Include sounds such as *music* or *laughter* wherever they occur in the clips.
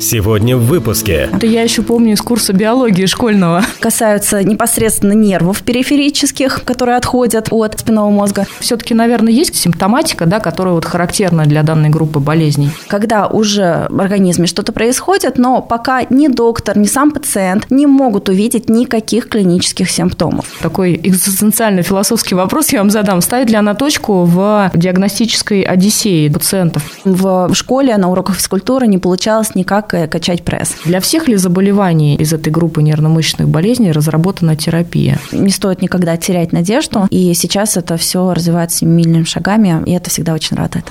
Сегодня в выпуске. Это я еще помню из курса биологии школьного. Касаются непосредственно нервов периферических, которые отходят от спинного мозга. Все-таки, наверное, есть симптоматика, да, которая вот характерна для данной группы болезней. Когда уже в организме что-то происходит, но пока ни доктор, ни сам пациент не могут увидеть никаких клинических симптомов. Такой экзистенциальный философский вопрос я вам задам. Ставит ли она точку в диагностической одиссее пациентов? В школе на уроках физкультуры не получалось никак как качать пресс. Для всех ли заболеваний из этой группы нервно-мышечных болезней разработана терапия? Не стоит никогда терять надежду, и сейчас это все развивается семимильными шагами, и это всегда очень радует.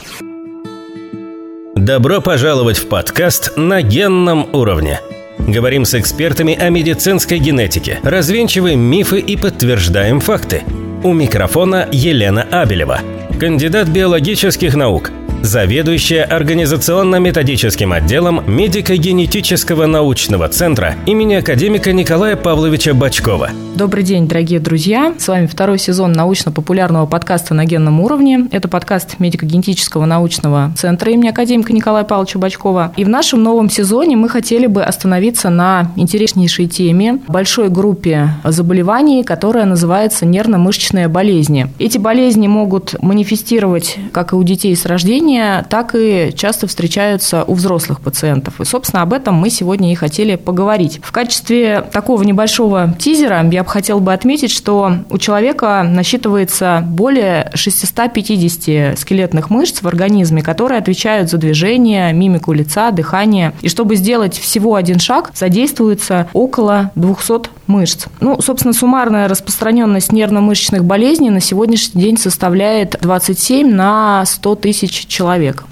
Добро пожаловать в подкаст «На генном уровне». Говорим с экспертами о медицинской генетике, развенчиваем мифы и подтверждаем факты. У микрофона Елена Абелева, кандидат биологических наук – заведующая организационно-методическим отделом медико-генетического научного центра имени академика Николая Павловича Бачкова. Добрый день, дорогие друзья. С вами второй сезон научно-популярного подкаста на генном уровне. Это подкаст медико-генетического научного центра имени академика Николая Павловича Бачкова. И в нашем новом сезоне мы хотели бы остановиться на интереснейшей теме, большой группе заболеваний, которая называется нервно-мышечные болезни. Эти болезни могут манифестировать как и у детей с рождения, заболевания, так и часто встречаются у взрослых пациентов. И, собственно, об этом мы сегодня и хотели поговорить. В качестве такого небольшого тизера я бы хотела бы отметить, что у человека насчитывается более 650 скелетных мышц в организме, которые отвечают за движение, мимику лица, дыхание. И чтобы сделать всего один шаг, задействуется около 200 мышц. Ну, собственно, суммарная распространенность нервно-мышечных болезней на сегодняшний день составляет 27 на 100 тысяч человек.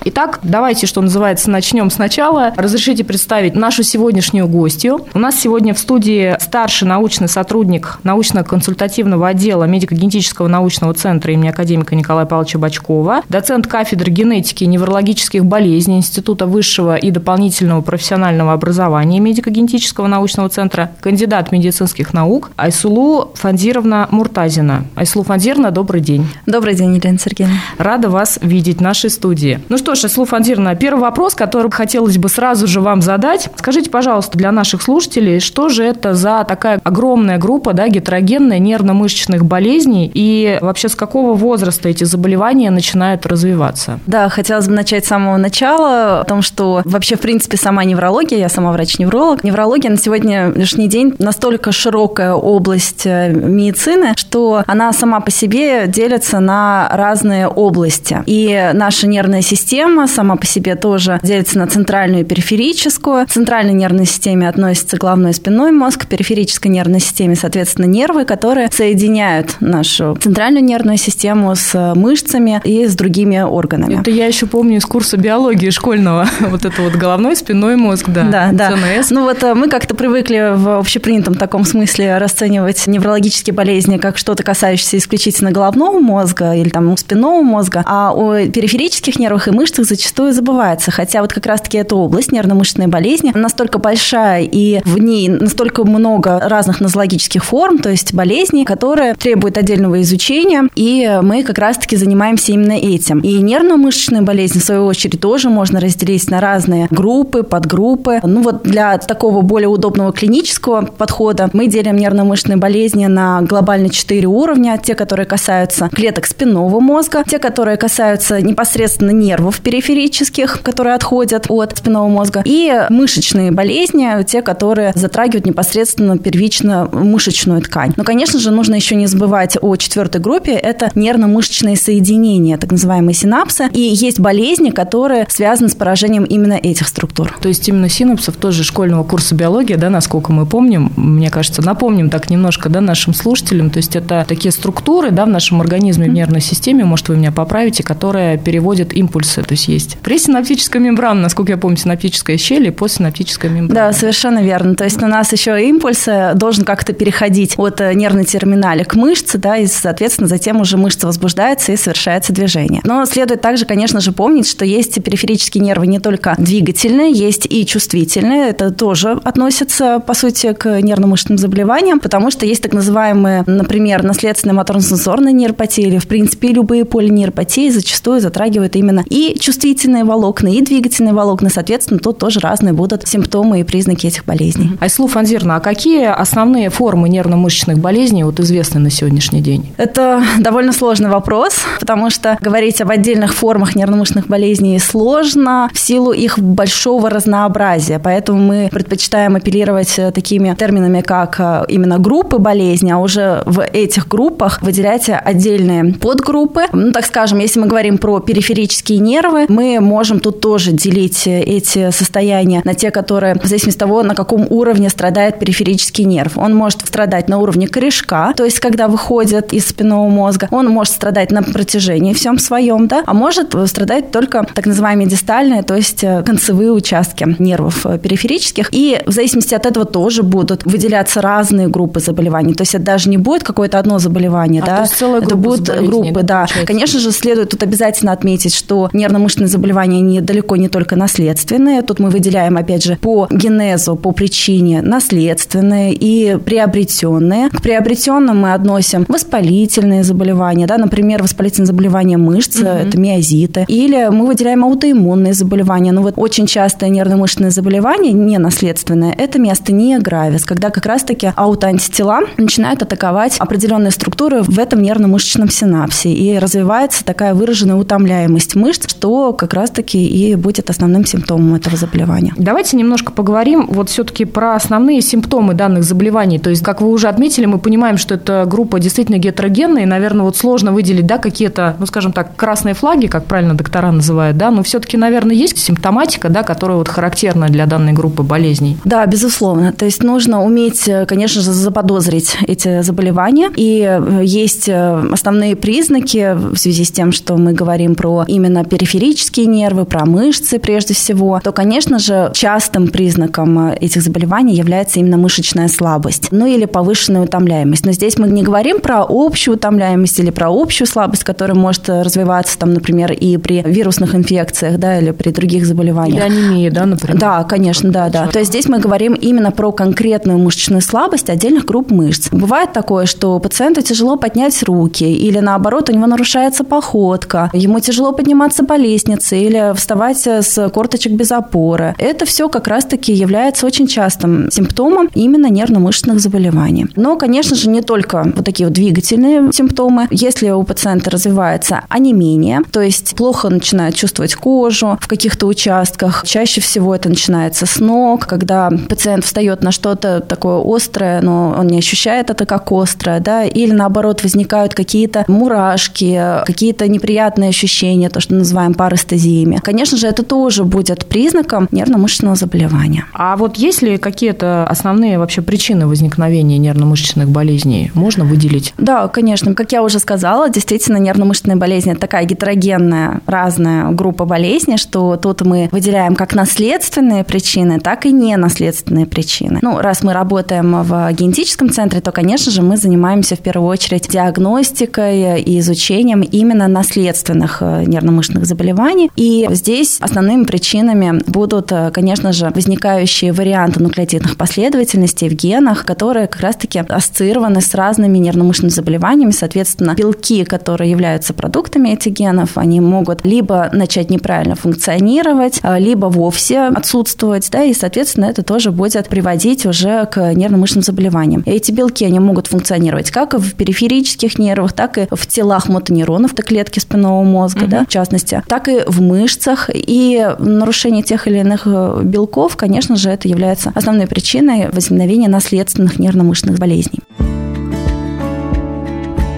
Итак, давайте, что называется, начнем сначала. Разрешите представить нашу сегодняшнюю гостью. У нас сегодня в студии старший научный сотрудник научно-консультативного отдела медико-генетического научного центра имени академика Николая Павловича Бачкова, доцент кафедры генетики и неврологических болезней Института высшего и дополнительного профессионального образования медико-генетического научного центра, кандидат медицинских наук Айсулу Фанзировна Муртазина. Айсулу Фанзировна, добрый день. Добрый день, Елена Сергеевна. Рада вас видеть в нашей студии. Ну что ж, Айсулу Фанзировна, первый вопрос, который хотелось бы сразу же вам задать. Скажите, пожалуйста, для наших слушателей, что же это за такая огромная группа, да, гетерогенная нервно-мышечных болезней и вообще с какого возраста эти заболевания начинают развиваться? Да, хотелось бы начать с самого начала, о том, что вообще, в принципе, сама неврология, я сама врач-невролог, неврология на сегодняшний день настолько широкая область э, медицины, что она сама по себе делится на разные области. И наша нервная система сама по себе тоже делится на центральную и периферическую. К центральной нервной системе относится головной и спинной мозг, к периферической нервной системе, соответственно, нервы, которые соединяют нашу центральную нервную систему с мышцами и с другими органами. Это я еще помню из курса биологии школьного. *laughs* Вот это вот головной, спинной мозг, да. Да, да. Ну вот э, мы как-то привыкли в общепринятом таком смысле расценивать неврологические болезни как что-то касающееся исключительно головного мозга или там спинного мозга, а о периферических нервах и мышцах зачастую забывается. Хотя вот как раз-таки эта область, нервно-мышечные болезни, настолько большая и в ней настолько много разных нозологических форм, то есть болезней, которые требуют отдельного изучения, и мы как раз-таки занимаемся именно этим. И нервно-мышечные болезни, в свою очередь, тоже можно разделить на разные группы, подгруппы. Ну вот для такого более удобного клинического подхода мы делим нервно-мышечные болезни на глобально четыре уровня. Те, которые касаются клеток спинного мозга, те, которые касаются непосредственно нервов периферических, которые отходят от спинного мозга, и мышечные болезни, те, которые затрагивают непосредственно первично мышечную ткань. Но, конечно же, нужно еще не забывать о четвертой группе. Это нервно-мышечные соединения, так называемые синапсы. И есть болезни, которые связаны с поражением именно этих структур. То есть именно синапсов тоже школьного курса биологии, да, насколько мы помним, мне кажется, кажется, напомним так немножко да, нашим слушателям. То есть это такие структуры да, в нашем организме, в нервной системе, может, вы меня поправите, которые переводят импульсы. То есть есть пресинаптическая мембрана, насколько я помню, синаптическая щель и постсинаптическая мембрана. Да, совершенно верно. То есть у нас еще импульс должен как-то переходить от э, нервной терминали к мышце, да, и, соответственно, затем уже мышца возбуждается и совершается движение. Но следует также, конечно же, помнить, что есть периферические нервы не только двигательные, есть и чувствительные. Это тоже относится, по сути, к нервно-мышечным заболеваниям, потому что есть так называемые, например, наследственные моторно-сенсорные нейропатии или, в принципе, любые полинейропатии зачастую затрагивают именно и чувствительные волокна, и двигательные волокна. Соответственно, тут тоже разные будут симптомы и признаки этих болезней. Айслу Фанзирна, а какие основные формы нервно-мышечных болезней вот известны на сегодняшний день? Это довольно сложный вопрос, потому что говорить об отдельных формах нервно-мышечных болезней сложно в силу их большого разнообразия. Поэтому мы предпочитаем апеллировать такими терминами, как э, именно группы болезни, а уже в этих группах выделять отдельные подгруппы. Ну, так скажем, если мы говорим про периферические нервы, мы можем тут тоже делить эти состояния на те, которые в зависимости от того, на каком уровне страдает периферический нерв. Он может страдать на уровне корешка, то есть когда выходит из спинного мозга, он может страдать на протяжении всем своем, да, а может страдать только так называемые дистальные, то есть э, концевые участки нервов э, периферических. И в зависимости от этого тоже будут выделяться разные группы заболеваний. То есть это даже не будет какое-то одно заболевание, а, да, то есть целая это будут группы, да. Получается. Конечно же, следует тут обязательно отметить, что нервно-мышечные заболевания они далеко не только наследственные. Тут мы выделяем, опять же, по генезу, по причине наследственные и приобретенные. К приобретенным мы относим воспалительные заболевания, да, например, воспалительные заболевания мышц, угу. это миозиты. Или мы выделяем аутоиммунные заболевания. Ну вот очень частое нервно-мышечное заболевание, не наследственное, это миостения гравис, когда как раз-таки аутоантитела начинают атаковать определенные структуры в этом нервно-мышечном синапсе. И развивается такая выраженная утомляемость мышц, что как раз-таки и будет основным симптомом этого заболевания. Давайте немножко поговорим вот все-таки про основные симптомы данных заболеваний. То есть, как вы уже отметили, мы понимаем, что эта группа действительно гетерогенная, и, наверное, вот сложно выделить, да, какие-то, ну, скажем так, красные флаги, как правильно доктора называют, да, но все-таки, наверное, есть симптоматика, да, которая вот характерна для данной группы болезней. Да, безусловно. То есть нужно уметь, конечно же, заподозрить эти заболевания, и э, есть э, основные признаки в связи с тем, что мы говорим про именно периферические нервы, про мышцы прежде всего, то, конечно же, частым признаком э, этих заболеваний является именно мышечная слабость, ну или повышенная утомляемость. Но здесь мы не говорим про общую утомляемость или про общую слабость, которая может развиваться, там, например, и при вирусных инфекциях, да, или при других заболеваниях. Или анемия, да, например? Да, конечно, да, да. То есть здесь мы говорим именно про конкретную мышечную слабость отдельных групп мышц. Бывает такое, что пациенту тяжело поднять руки, или наоборот, у него нарушается походка, ему тяжело подниматься по лестнице или вставать с корточек без опоры. Это все как раз-таки является очень частым симптомом именно нервно-мышечных заболеваний. Но, конечно же, не только вот такие вот двигательные симптомы. Если у пациента развивается онемение, то есть плохо начинает чувствовать кожу в каких-то участках, чаще всего это начинается с ног, когда пациент встает на что-то такое острое, но он не ощущает это как острое, да, или наоборот возникают какие-то мурашки, какие-то неприятные ощущения, то, что называем парестезиями. Конечно же, это тоже будет признаком нервно-мышечного заболевания. А вот есть ли какие-то основные вообще причины возникновения нервно-мышечных болезней? Можно выделить? Да, конечно. Как я уже сказала, действительно, нервно-мышечные болезни – это такая гетерогенная, разная группа болезней, что тут мы выделяем как наследственные причины, так и ненаследственные причины. Ну, раз мы работаем в генетическом центре, то, конечно же, мы занимаемся в первую очередь диагностикой и изучением именно наследственных э, нервно-мышечных заболеваний. И здесь основными причинами будут, э, конечно же, возникающие варианты нуклеотидных последовательностей в генах, которые как раз-таки ассоциированы с разными нервно-мышечными заболеваниями. Соответственно, белки, которые являются продуктами этих генов, они могут либо начать неправильно функционировать, э, либо вовсе отсутствовать, да, и, соответственно, это тоже будет приводить уже к нервно-мышечным заболеваниям. И эти белки, они могут функционировать как в периферических нервах, так и в телах мотонейронов, это клетки спинного мозга, угу. да, частности, так и в мышцах. И нарушение тех или иных э, белков, конечно же, это является основной причиной возникновения наследственных нервно-мышечных болезней.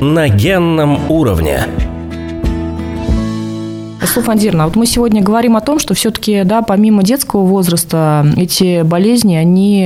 На генном уровне. Асу Фандирна, вот мы сегодня говорим о том, что все-таки, да, помимо детского возраста, эти болезни, они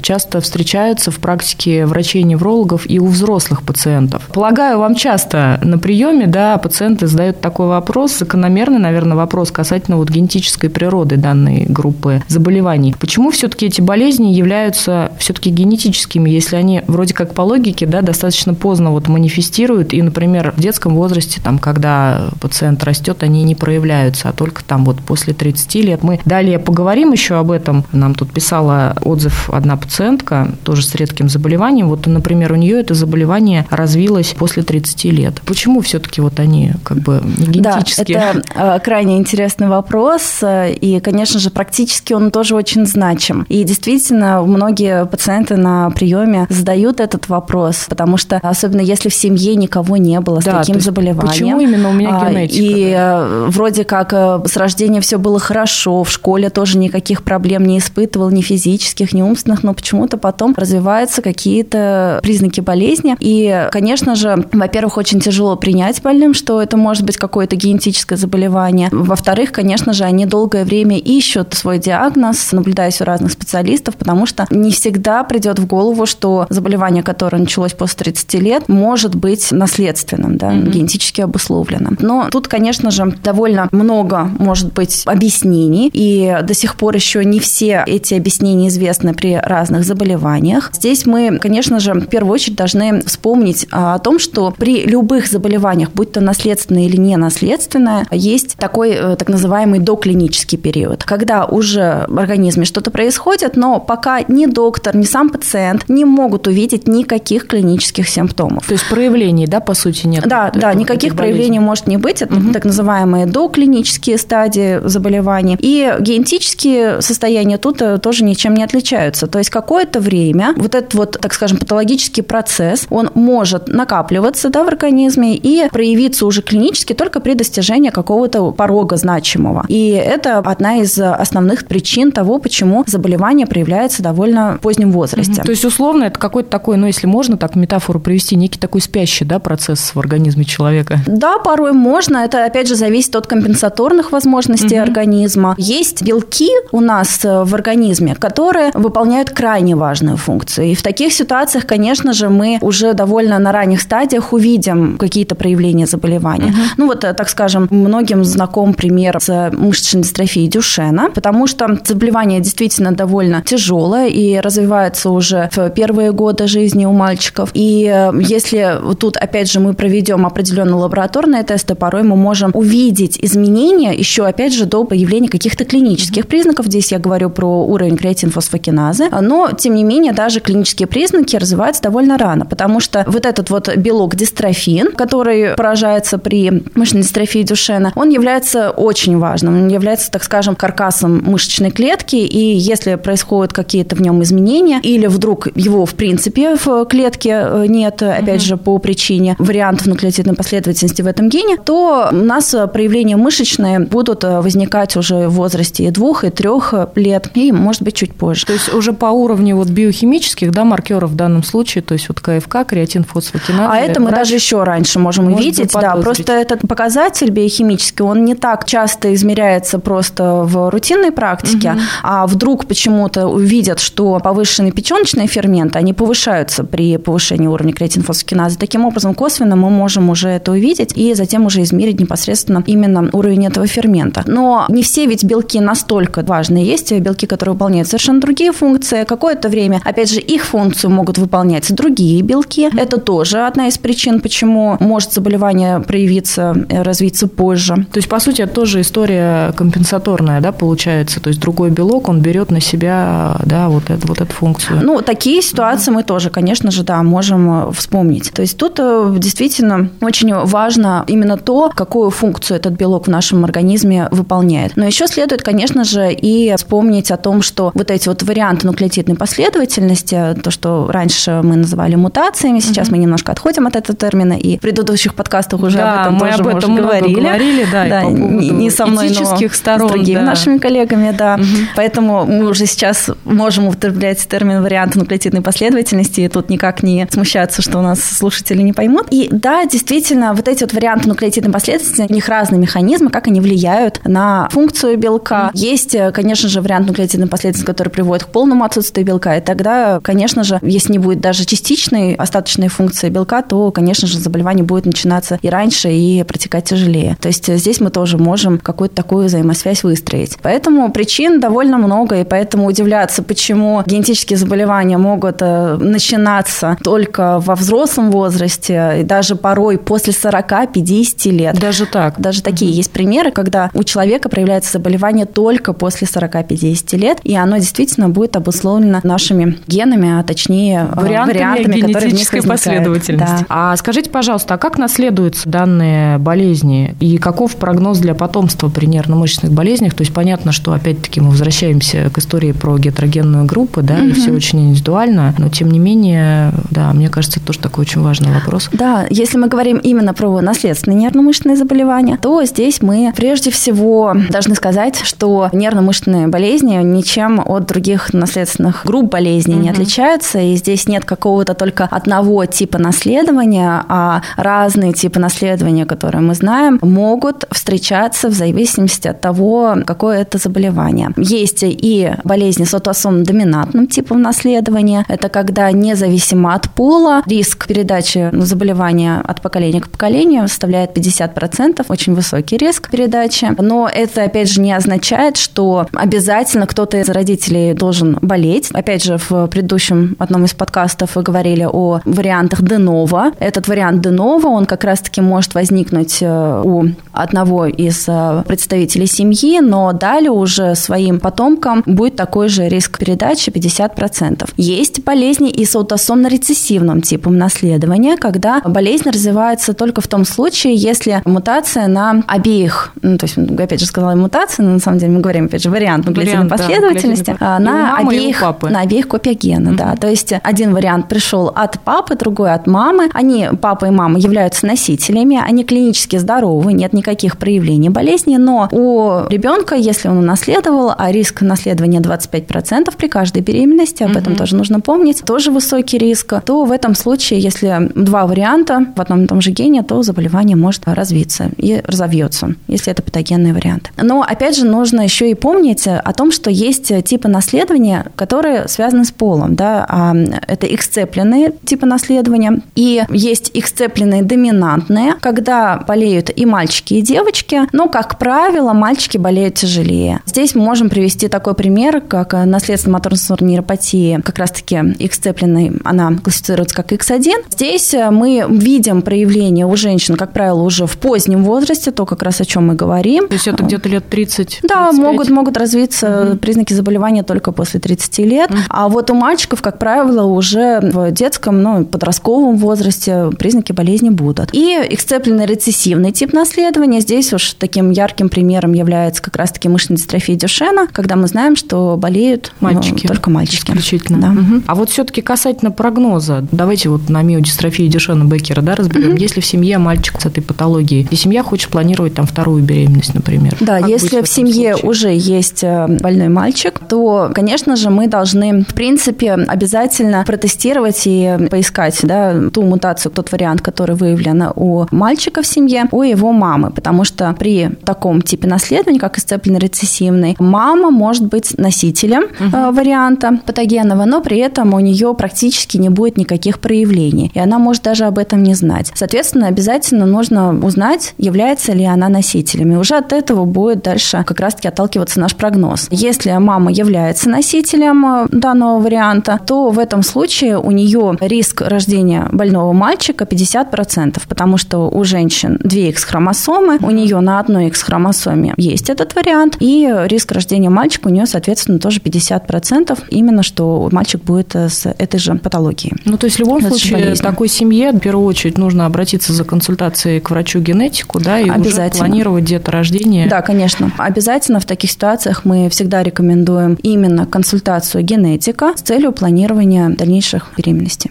часто встречаются в практике врачей-неврологов и у взрослых пациентов. Полагаю, вам часто на приеме, да, пациенты задают такой вопрос, закономерный, наверное, вопрос касательно вот генетической природы данной группы заболеваний. Почему все-таки эти болезни являются все-таки генетическими, если они вроде как по логике, да, достаточно поздно вот манифестируют, и, например, в детском возрасте, там, когда пациент растет, они не проявляются, а только там вот после 30 лет. Мы далее поговорим еще об этом. Нам тут писала отзыв одна пациентка, тоже с редким заболеванием. Вот, например, у нее это заболевание развилось после 30 лет. Почему все-таки вот они как бы не генетически? Да, это э, крайне интересный вопрос, и, конечно же, практически он тоже очень значим. И действительно, многие пациенты на приеме задают этот вопрос, потому что, особенно если в семье никого не было с да, таким заболеванием. Почему именно у меня а, генетика? И да? Вроде как э, с рождения все было хорошо, в школе тоже никаких проблем не испытывал, ни физических, ни умственных, но почему-то потом развиваются какие-то признаки болезни. И, конечно же, во-первых, очень тяжело принять больным, что это может быть какое-то генетическое заболевание. Во-вторых, конечно же, они долгое время ищут свой диагноз, наблюдаясь у разных специалистов, потому что не всегда придет в голову, что заболевание, которое началось после 30 лет, может быть наследственным, да, mm-hmm. генетически обусловленным. Но тут, конечно же, довольно много может быть объяснений, и до сих пор еще не все эти объяснения известны при разных заболеваниях. Здесь мы, конечно же, в первую очередь должны вспомнить о том, что при любых заболеваниях, будь то наследственное или не наследственное, есть такой э, так называемый доклинический период, когда уже в организме что-то происходит, но пока ни доктор, ни сам пациент не могут увидеть никаких клинических симптомов. То есть проявлений, да, по сути, нет? Да, да, никаких проявлений может не быть. Это угу. так называемые доклинические стадии заболевания. И генетические состояния тут э, тоже ничем не отличаются. То есть какое-то время вот этот вот, так скажем, патологический процесс, он может накапливаться да, в организме и проявиться уже клинически только при достижении какого-то порога значимого. И это одна из основных причин того, почему заболевание проявляется довольно в позднем возрасте. Угу. То есть, условно, это какой-то такой, ну, если можно так метафору провести, некий такой спящий да, процесс в организме человека? Да, порой можно. Это, опять же, зависит от компенсаторных возможностей угу. организма. Есть белки у нас э, в организме, которые выполняют крайне важную функцию. И в таких ситуациях, конечно же, мы уже довольно на ранних стадиях увидим какие-то проявления заболевания. Угу. Ну вот, э, так скажем, многим знаком пример с мышечной дистрофией Дюшена, потому что заболевание действительно довольно тяжелое и развивается уже в первые годы жизни у мальчиков. И э, если тут, опять же, мы проведем определенные лабораторные тесты, порой мы можем увидеть изменения еще, опять же, до появления каких-то клинических признаков. Здесь я говорю про уровень креатинфосфокиназы. Но, тем не менее, даже клинические признаки развиваются довольно рано, потому что вот этот вот белок дистрофин, который поражается при мышечной дистрофии Дюшена, он является очень важным. Он является, так скажем, каркасом мышечной клетки, и если происходят какие-то в нем изменения, или вдруг его, в принципе, в клетке э, нет, опять угу. же, по причине вариантов нуклеотидной последовательности в этом гене, то у нас проявления мышечные будут э, возникать уже в возрасте и двух, и трех лет, и, может быть, чуть позже. То есть уже по уровню вот биохимических да, маркеров в данном случае, то есть вот КФК, креатин, фосфокиназа. А это мы даже еще раньше можем увидеть, да, просто этот показатель биохимический, он не так часто измеряется просто в рутинной практике, угу. а вдруг почему-то увидят, что повышенный печеночные ферменты, они повышаются при повышении уровня креатинфосфокиназы. Таким образом, косвенно мы можем уже это увидеть и затем уже измерить непосредственно именно уровень этого фермента. Но не все ведь белки настолько важны. Есть белки, которые выполняют совершенно другие функции. Какое-то время, опять же, их функцию могут выполнять другие белки. Это тоже одна из причин, почему может заболевание проявиться, э, развиться позже. То есть, по сути, это тоже история компенсаторная, да, получается? То есть, другой белок, он берет на себя, да, вот, это, вот эту функцию. Ну, такие ситуации мы тоже, конечно же, да, можем э, вспомнить. То есть, тут э, действительно очень важно именно то, какую функцию этот белок в нашем организме выполняет. Но еще следует, конечно же, и вспомнить о том, что вот эти вот варианты нуклеотидной последовательности, то, что раньше мы называли мутациями, сейчас mm-hmm. мы немножко отходим от этого термина, и в предыдущих подкастах уже да, об этом мы тоже об этом говорили. говорили, да, да по не, не со мной, но сторон, с другими да. нашими коллегами, да. Угу. Поэтому мы уже сейчас можем употреблять термин варианты нуклеотидной последовательности, и тут никак не смущаться, что у нас слушатели не поймут. И да, действительно, вот эти вот варианты нуклеотидной последовательности, у них разные механизмы, как они влияют на функцию белка. Есть, конечно же, вариант нуклеотидной последовательности, который приводит к полному отсутствию белка, и тогда, конечно же, если не будет даже частичной остаточной функции белка, то, конечно же, заболевание будет начинаться и раньше, и протекать тяжелее. То есть здесь мы тоже можем какую-то такую взаимосвязь выстроить. Поэтому причин довольно много, и поэтому удивляться, почему генетические заболевания могут э, начинаться только во взрослом возрасте, и даже порой после 40-50 лет. Даже так? Даже такие есть примеры, когда у человека проявляется заболевание только после 40-50 лет, и оно действительно будет обусловлено нашими генами, а точнее э, вариантами, вариантами генетической последовательности. Да. А скажите, пожалуйста, а как наследуются данные болезни и каков прогноз для потомства при нервно-мышечных болезнях? То есть понятно, что опять-таки мы возвращаемся к истории про гетерогенную группу, да, угу. и все очень индивидуально, но тем не менее, да, мне кажется, это тоже такой очень важный вопрос. Да, если мы говорим именно про наследственные нервно-мышечные заболевания, то здесь мы прежде всего должны сказать, что нервно-мышечные болезни ничем от других наследственных групп болезней угу. не отличаются, и здесь нет какого-то только одного типа наследования, а разные типы наследования, которые мы знаем, могут встречаться в зависимости от того, какое это заболевание. Есть и болезни с аутосомным доминантным типом наследования. Это когда независимо от пола риск передачи заболевания от поколения к поколению составляет 50%, очень высокий риск передачи. Но это, опять же, не означает, что обязательно кто-то из родителей должен болеть. Опять же, в предыдущем одном из подкастов вы говорили о вариантах Денова. Этот вариант Денова, он как раз-таки может возникнуть э, у одного из э, представителей семьи, но далее уже своим потомкам будет такой же риск передачи 50%. Есть болезни и с аутосомно-рецессивным типом наследования, когда болезнь развивается только в том случае, если мутация на обеих, ну, то есть, опять же, сказала мутация, но на самом деле мы говорим, опять же, вариант нуклеотидной последовательности, да, на, обеих, на обеих копиях гена, mm-hmm. да. То есть один вариант пришел от папы, другой от мамы. Они, папа и мама, являются носителями, они клинически здоровы, нет никаких проявлений болезни, но у ребенка, если он унаследовал, а риск наследования 25% при каждой беременности, об mm-hmm. этом тоже нужно помнить, тоже высокий риск, то в этом случае, если два варианта в одном и том же гене, то заболевание может развиться и разовьется, если это патогенный вариант. Но, опять же, нужно еще и помнить о том, что есть типы наследования, которые связаны с полом. Да? А это эксцепленные типы наследования. И есть эксцепленные доминантные, когда болеют и мальчики, и девочки. Но, как правило, мальчики болеют тяжелее. Здесь мы можем привести такой пример, как наследственная моторно нейропатия, как раз-таки эксцепленной, она классифицируется как X1. Здесь мы видим проявление у женщин, как правило, уже в позднем возрасте, то как раз о чем мы говорим. То есть это где-то лет 30? Да, могут, могут развиться угу. признаки заболевания только после 30 лет. Угу. А вот у мальчиков, как правило, уже в детском, ну, подростковом возрасте признаки болезни будут. И эксцепленный рецессивный тип наследования. Здесь уж таким ярким примером является как раз-таки мышечная дистрофия Дюшена, когда мы знаем, что болеют ну, мальчики. Ну, только мальчики. Исключительно. Да. Угу. А вот все-таки касательно прогноза, давайте вот на миодистрофии Дюшена Беккера да, разберем. Угу. Если в семье мальчик с этой патологией, и семья хочет планировать там вторую беременность, например. Да, как если в, в семье случае? уже есть э, больной мальчик, то, конечно же, мы должны, в принципе, обязательно протестировать и поискать да, ту мутацию, тот вариант, который выявлен у мальчика в семье, у его мамы, потому что при таком типе наследования, как сцепленно-рецессивный, мама может быть носителем угу. варианта патогенного, но при этом у нее практически не будет никаких проявлений, и она может даже об этом не знать. Соответственно, обязательно нужно узнать, является ли она носителем, и уже от этого будет дальше как раз-таки отталкиваться наш прогноз. Если мама является носителем э, данного варианта, то в этом случае у нее риск рождения больного мальчика 50%, потому что у женщин 2 X-хромосомы, у нее на одной X-хромосоме есть этот вариант, и риск рождения мальчика у нее, соответственно, тоже 50%, именно что мальчик будет э, с этой же патологией. Ну, то есть в любом случае в такой семье в первую очередь нужно обратиться за консультацией к врачу-генетику, да, и уже планировать деторождение. Да, конечно. Обязательно в таких ситуациях мы всегда рекомендуем именно консультацию генетика с целью планирования дальнейших беременностей.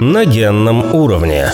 На генном уровне.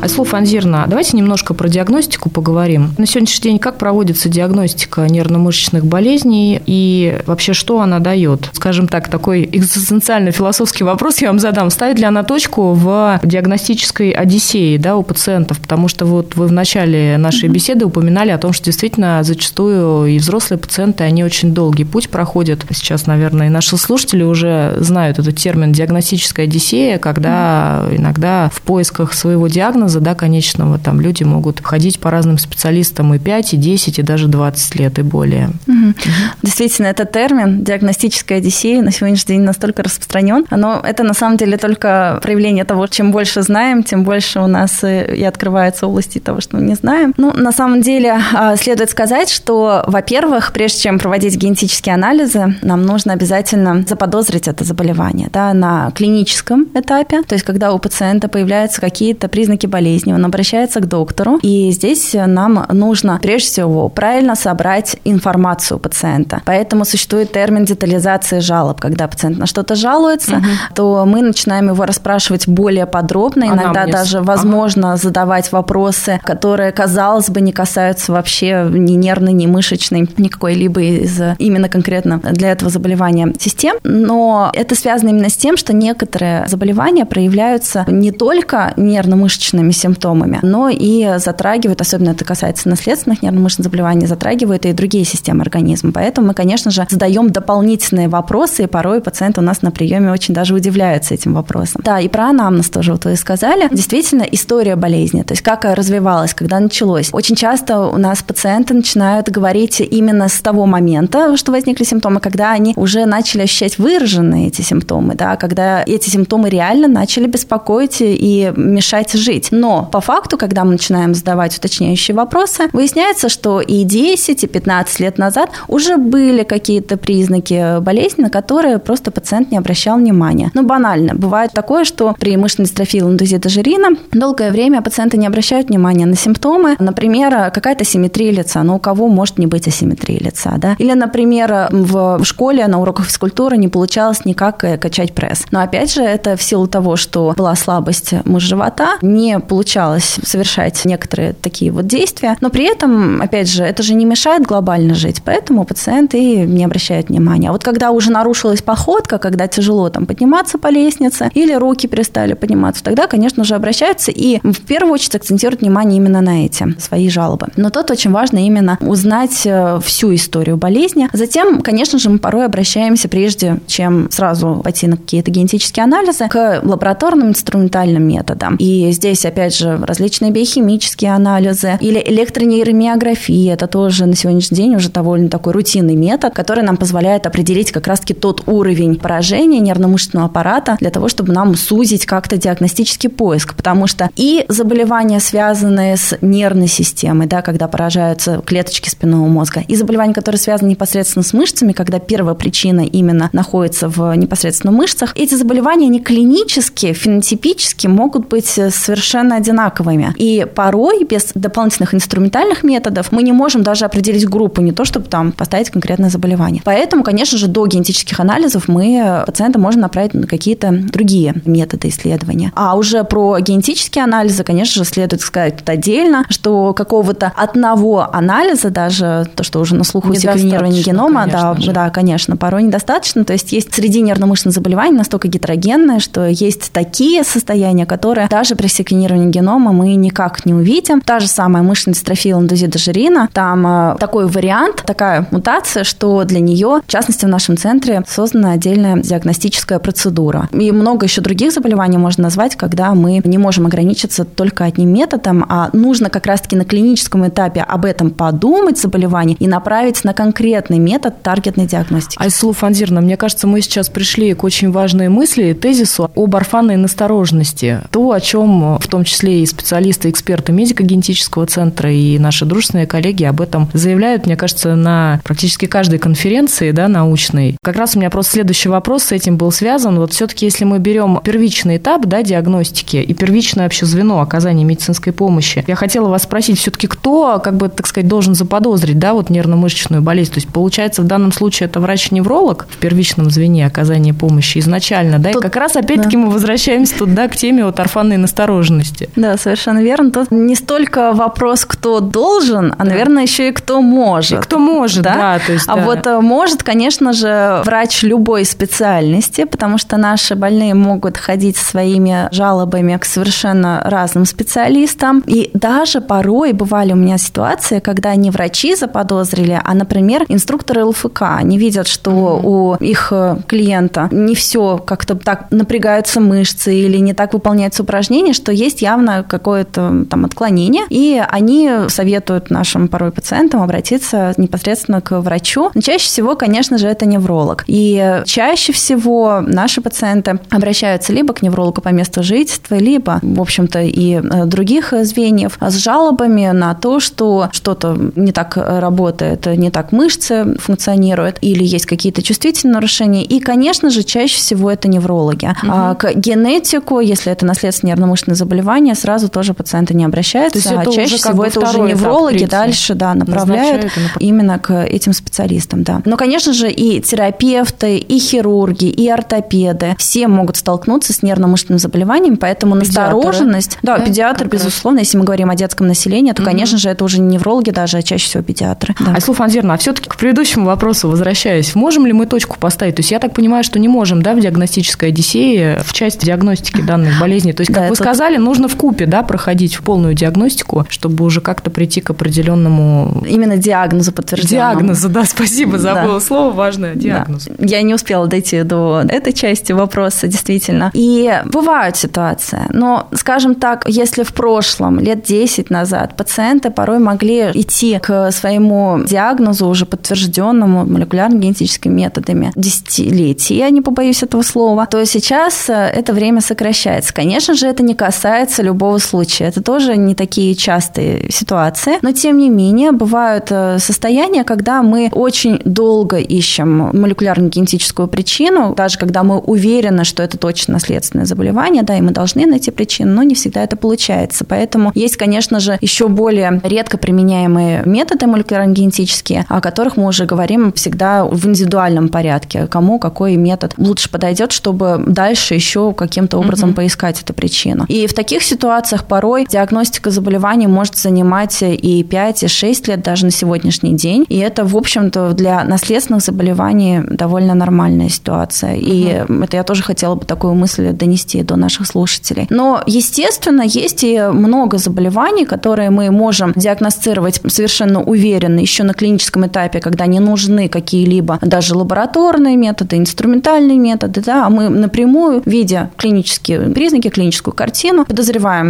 Айслов Анзирна, давайте немножко про диагностику поговорим. На сегодняшний день как проводится диагностика нервно-мышечных болезней и вообще что она дает? Скажем так, такой экзистенциальный философский вопрос я вам задам. Ставит ли она точку в диагностической одиссее да, у пациентов? Потому что вот вы в начале нашей беседы упоминали о том, что действительно зачастую и взрослые пациенты, они очень долгий путь проходят. Сейчас, наверное, и наши слушатели уже знают этот термин диагностическая одиссея, когда иногда в поисках своего диагноза диагноза, да, конечного, там люди могут ходить по разным специалистам и 5, и 10, и даже 20 лет и более. Угу. Действительно, этот термин диагностическая одиссея на сегодняшний день настолько распространен, но это на самом деле только проявление того, чем больше знаем, тем больше у нас и открывается области того, что мы не знаем. Ну, на самом деле, а, следует сказать, что, во-первых, прежде чем проводить генетические анализы, нам нужно обязательно заподозрить это заболевание да, на клиническом этапе, то есть когда у пациента появляются какие-то признаки болезни, он обращается к доктору, и здесь нам нужно прежде всего правильно собрать информацию пациента. Поэтому существует термин детализации жалоб. Когда пациент на что-то жалуется, угу. то мы начинаем его расспрашивать более подробно, иногда Анамнез. даже возможно ага. задавать вопросы, которые, казалось бы, не касаются вообще ни нервной, ни мышечной, ни какой-либо из именно конкретно для этого заболевания систем. Но это связано именно с тем, что некоторые заболевания проявляются не только нервно-мышечными симптомами, но и затрагивают, особенно это касается наследственных нервно-мышечных заболеваний, затрагивают и другие системы организма. Поэтому мы, конечно же, задаем дополнительные вопросы, и порой пациенты у нас на приеме очень даже удивляются этим вопросом. Да, и про анамнез тоже вот вы сказали. Действительно, история болезни, то есть как развивалась, когда началось. Очень часто у нас пациенты начинают говорить именно с того момента, что возникли симптомы, когда они уже начали ощущать выраженные эти симптомы, да, когда эти симптомы реально начали беспокоить и мешать жить. Но по факту, когда мы начинаем задавать уточняющие вопросы, выясняется, что и 10, и 15 лет назад уже были какие-то признаки болезни, на которые просто пациент не обращал внимания. Ну, банально. Бывает такое, что при мышечной дистрофии ландузита жирина долгое время пациенты не обращают внимания на симптомы. Например, какая-то симметрия лица. Но у кого может не быть асимметрии лица, да? Или, например, в школе на уроках физкультуры не получалось никак э, качать пресс. Но опять же, это в силу того, что была слабость мышц живота, не получалось совершать некоторые такие вот действия. Но при этом, опять же, это же не мешает глобально жить. Поэтому пациенты не обращают внимания. А вот когда уже нарушилась походка, когда тяжело там подниматься по лестнице или руки перестали подниматься, тогда, конечно же, обращаются и в первую очередь акцентируют внимание именно на эти свои жалобы. Но тут очень важно именно узнать э, всю историю болезни. Затем, конечно же, мы порой обращаемся, прежде чем сразу пойти на какие-то генетические анализы, к лабораторным инструментальным методам. И здесь, опять же, различные биохимические анализы или электронейромиография. Это тоже на сегодняшний день уже довольно такой рутинный метод, который нам позволяет определить как раз-таки тот уровень поражения нервно-мышечного аппарата для того, чтобы нам сузить как-то диагностический поиск. Потому что и заболевания, связанные с нервной системой, да, когда поражаются клеточки спинного мозга, и заболевания, которые связаны непосредственно с мышцами, когда первая причина именно находится в непосредственно мышцах, эти заболевания, они клинически, фенотипически могут быть совершенно одинаковыми. И порой без дополнительных инструментальных методов мы не можем даже определить группу, не то чтобы там поставить конкретное заболевание. Поэтому, конечно же, до генетических анализов мы пациента можем направить на какие-то другие методы исследования. А уже про генетические анализы, конечно же, следует сказать тут отдельно, что какого-то одного анализа, даже то, что уже на слуху секвенирование генома, да, же. да, конечно, порой недостаточно. То есть есть среди нервно-мышечных заболеваний настолько гетерогенные, что есть такие состояния, которые даже при секвенировании генома мы никак не увидим. Та же самая мышечная дистрофия ландузита жирина, там э, такой вариант, такая мутация, что для нее, в частности, в нашем центре создана отдельная диагностическая процедура. И много еще других заболеваний можно назвать, когда мы не можем ограничиться только одним методом, а нужно как раз-таки на клиническом этапе об этом подумать, заболевание, и направить на конкретный метод таргетной диагностики. Айсулу Фанзирна, мне кажется, мы сейчас пришли к очень важной мысли, тезису об орфанной настороженности. То, о чем в том числе и специалисты, эксперты медико-генетического центра и наши дружественные коллеги об этом заявляют, мне кажется, на практически каждой конференции да, научной. Как раз у меня просто следующий вопрос с этим был связан. Вот все-таки, если мы берем первичный этап да, диагностики и первичное вообще звено оказания медицинской помощи, я хотела вас спросить, все-таки кто, как бы, так сказать, должен заподозрить да, вот нервно-мышечную болезнь? То есть, получается, в данном случае это врач-невролог в первичном звене оказания помощи изначально, да? Тут, и как раз, опять-таки, да. мы возвращаемся тут, да, к теме вот орфанной настороженности. Да, совершенно верно. Тут не столько вопрос, кто должен, а, наверное, еще и кто может. И кто может да. да то есть, а да. вот э, может, конечно же, врач любой специальности, потому что наши больные могут ходить своими жалобами к совершенно разным специалистам. И даже порой бывали у меня ситуации, когда не врачи заподозрили, а, например, инструкторы ЛФК. Они видят, что mm-hmm. у их э, клиента не все как-то так напрягаются мышцы или не так выполняются упражнения, что есть есть явно какое-то там отклонение, и они советуют нашим порой пациентам обратиться непосредственно к врачу. Чаще всего, конечно же, это невролог. И чаще всего наши пациенты обращаются либо к неврологу по месту жительства, либо, в общем-то, и э, других звеньев с жалобами на то, что что-то не так работает, не так мышцы функционируют, или есть какие-то чувствительные нарушения. И, конечно же, чаще всего это неврологи. Угу. А к генетику, если это наследственное нервно-мышечное заболевание, сразу тоже пациенты не обращаются, То есть а чаще всего это уже неврологи дальше да, направляют именно к этим специалистам. Да. Но, конечно же, и терапевты, и хирурги, и ортопеды все могут столкнуться с нервно-мышечным заболеванием, поэтому Педиатры. настороженность... Да, да педиатр, безусловно, если мы говорим о детском населении, то, угу. конечно же, это уже не неврологи даже, а чаще всего педиатры. Да. Айслу Анзерна, а все-таки к предыдущему вопросу возвращаясь, можем ли мы точку поставить? То есть я так понимаю, что не можем, да, в диагностической Одиссее в части диагностики данных болезней. То есть, как да, вы это... сказали, нужно в купе, да, проходить в полную диагностику, чтобы уже как-то прийти к определенному... Именно диагнозу подтвержденному. Диагнозу, да, спасибо, забыла да. слово важное, диагноз. Да. Я не успела дойти до этой части вопроса, действительно. И бывают ситуации, но, скажем так, если в прошлом, лет 10 назад, пациенты порой могли идти к своему диагнозу уже подтвержденному молекулярно-генетическими методами десятилетий, я не побоюсь этого слова, то сейчас э, это время сокращается. Конечно же, это не касается любого случая. Это тоже не такие частые ситуации. Но, тем не менее, бывают э, состояния, когда мы очень долго ищем молекулярно-генетическую причину, даже когда мы уверены, что это точно наследственное заболевание, да, и мы должны найти причину, но не всегда это получается. Поэтому есть, конечно же, еще более редко применяемые методы молекулярно-генетические, о которых мы уже говорим всегда в индивидуальном порядке, кому какой метод лучше подойдет, чтобы дальше еще каким-то образом mm-hmm. поискать эту причину. И в таких ситуациях порой диагностика заболеваний может занимать и 5, и 6 лет даже на сегодняшний день. И это, в общем-то, для наследственных заболеваний довольно нормальная ситуация. И угу. это я тоже хотела бы такую мысль донести до наших слушателей. Но, естественно, есть и много заболеваний, которые мы можем диагностировать совершенно уверенно еще на клиническом этапе, когда не нужны какие-либо даже лабораторные методы, инструментальные методы, да, а мы напрямую, видя клинические признаки, клиническую картину, подозреваем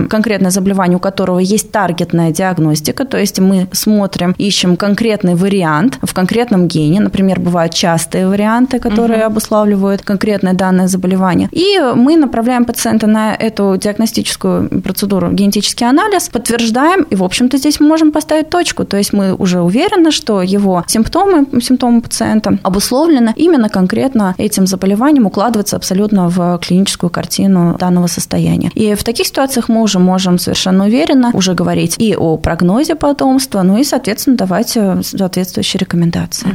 конкретное заболевание, у которого есть таргетная диагностика, то есть мы смотрим, ищем конкретный вариант в конкретном гене, например, бывают частые варианты, которые угу. обуславливают конкретное данное заболевание, и мы направляем пациента на эту диагностическую процедуру, генетический анализ, подтверждаем, и, в общем-то, здесь мы можем поставить точку, то есть мы уже уверены, что его симптомы, симптомы пациента обусловлены именно конкретно этим заболеванием, укладываются абсолютно в клиническую картину данного состояния. И в таких ситуациях мы уже можем совершенно уверенно уже говорить и о прогнозе потомства, ну и, соответственно, давать э, соответствующие рекомендации.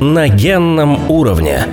На генном уровне.